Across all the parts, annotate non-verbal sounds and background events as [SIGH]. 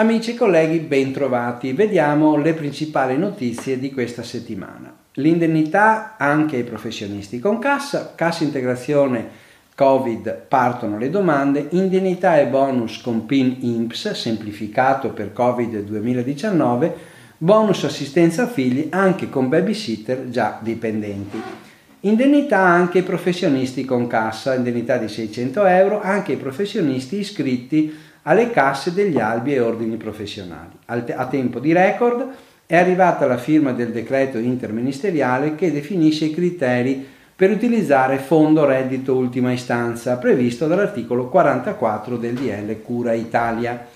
Amici e colleghi, bentrovati. Vediamo le principali notizie di questa settimana. L'indennità anche ai professionisti con cassa, cassa integrazione Covid partono le domande, indennità e bonus con PIN INPS semplificato per Covid 2019, bonus assistenza figli anche con babysitter già dipendenti. Indennità anche ai professionisti con cassa, indennità di 600 euro anche ai professionisti iscritti alle casse degli albi e ordini professionali. A tempo di record è arrivata la firma del decreto interministeriale che definisce i criteri per utilizzare fondo reddito ultima istanza previsto dall'articolo 44 del DL Cura Italia.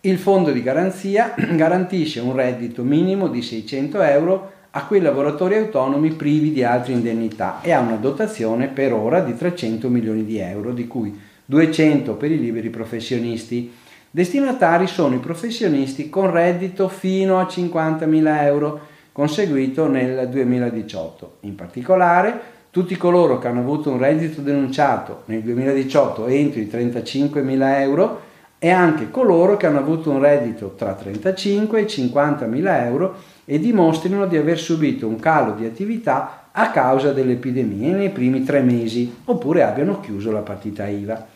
Il fondo di garanzia [CLEARS THROAT] garantisce un reddito minimo di 600 euro a quei lavoratori autonomi privi di altre indennità e ha una dotazione per ora di 300 milioni di euro, di cui 200 per i liberi professionisti. Destinatari sono i professionisti con reddito fino a 50.000 euro, conseguito nel 2018. In particolare, tutti coloro che hanno avuto un reddito denunciato nel 2018 entro i 35.000 euro e anche coloro che hanno avuto un reddito tra 35 e 50.000 euro e dimostrino di aver subito un calo di attività a causa dell'epidemia nei primi tre mesi oppure abbiano chiuso la partita IVA.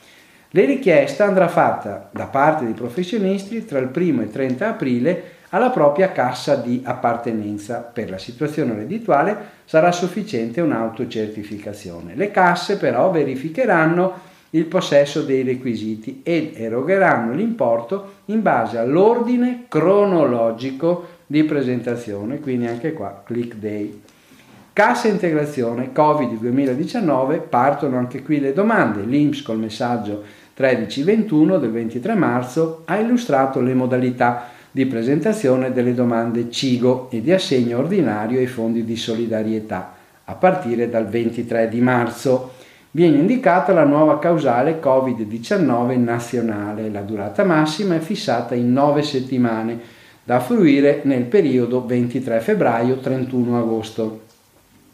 La richiesta andrà fatta da parte dei professionisti tra il 1 e il 30 aprile alla propria cassa di appartenenza. Per la situazione reddituale sarà sufficiente un'autocertificazione. Le casse però verificheranno il possesso dei requisiti ed erogheranno l'importo in base all'ordine cronologico di presentazione, quindi anche qua click day. Cassa integrazione Covid 2019 partono anche qui le domande. L'INPS col messaggio 1321 del 23 marzo ha illustrato le modalità di presentazione delle domande CIGO e di assegno ordinario ai fondi di solidarietà a partire dal 23 di marzo. Viene indicata la nuova causale Covid-19 nazionale. La durata massima è fissata in 9 settimane da fruire nel periodo 23 febbraio-31 agosto.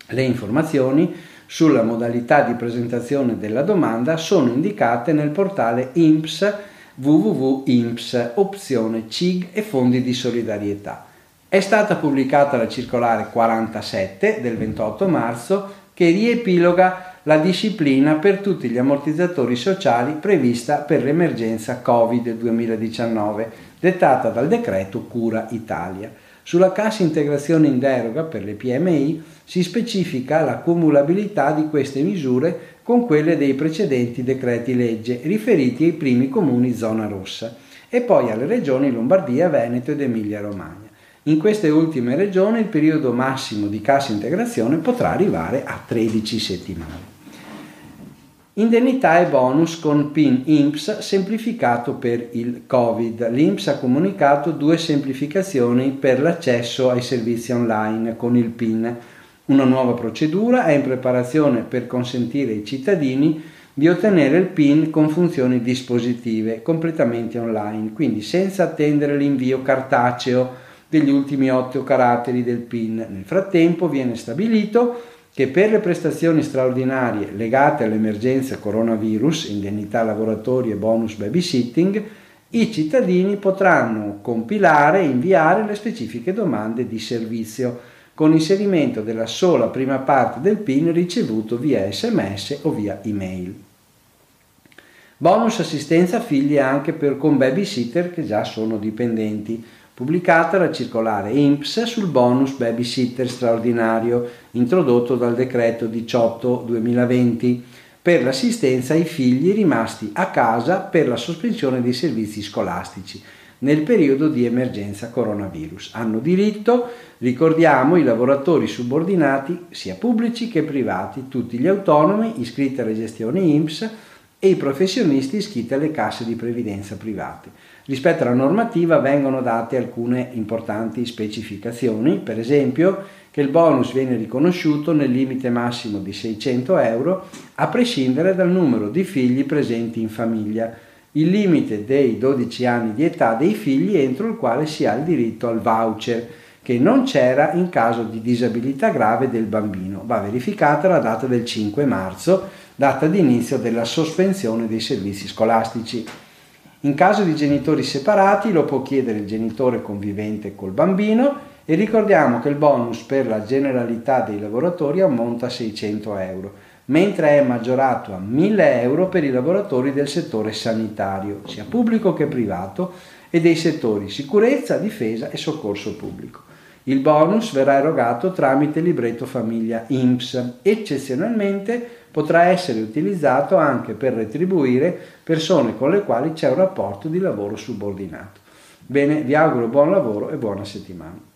Le informazioni sulla modalità di presentazione della domanda sono indicate nel portale INPS www.imps opzione CIG e fondi di solidarietà. È stata pubblicata la circolare 47 del 28 marzo che riepiloga la disciplina per tutti gli ammortizzatori sociali prevista per l'emergenza Covid 2019, dettata dal decreto Cura Italia. Sulla cassa integrazione in deroga per le PMI si specifica la cumulabilità di queste misure con quelle dei precedenti decreti legge riferiti ai primi comuni zona rossa e poi alle regioni Lombardia, Veneto ed Emilia Romagna. In queste ultime regioni il periodo massimo di cassa integrazione potrà arrivare a 13 settimane. Indennità e bonus con PIN INPS semplificato per il Covid. L'INPS ha comunicato due semplificazioni per l'accesso ai servizi online con il PIN. Una nuova procedura è in preparazione per consentire ai cittadini di ottenere il PIN con funzioni dispositive completamente online, quindi senza attendere l'invio cartaceo degli ultimi otto caratteri del PIN. Nel frattempo viene stabilito che per le prestazioni straordinarie legate all'emergenza coronavirus, indennità lavoratori e bonus babysitting, i cittadini potranno compilare e inviare le specifiche domande di servizio con inserimento della sola prima parte del PIN ricevuto via sms o via email. Bonus assistenza figli anche per con babysitter che già sono dipendenti pubblicata la circolare INPS sul bonus babysitter straordinario introdotto dal decreto 18-2020 per l'assistenza ai figli rimasti a casa per la sospensione dei servizi scolastici nel periodo di emergenza coronavirus. Hanno diritto, ricordiamo, i lavoratori subordinati, sia pubblici che privati, tutti gli autonomi iscritti alle gestioni INPS e i professionisti iscritti alle casse di previdenza private. Rispetto alla normativa vengono date alcune importanti specificazioni, per esempio che il bonus viene riconosciuto nel limite massimo di 600 euro a prescindere dal numero di figli presenti in famiglia, il limite dei 12 anni di età dei figli entro il quale si ha il diritto al voucher, che non c'era in caso di disabilità grave del bambino. Va verificata la data del 5 marzo, data di inizio della sospensione dei servizi scolastici. In caso di genitori separati lo può chiedere il genitore convivente col bambino e ricordiamo che il bonus per la generalità dei lavoratori ammonta a 600 euro, mentre è maggiorato a 1000 euro per i lavoratori del settore sanitario, sia pubblico che privato, e dei settori sicurezza, difesa e soccorso pubblico. Il bonus verrà erogato tramite libretto famiglia INPS. Eccezionalmente potrà essere utilizzato anche per retribuire persone con le quali c'è un rapporto di lavoro subordinato. Bene, vi auguro buon lavoro e buona settimana.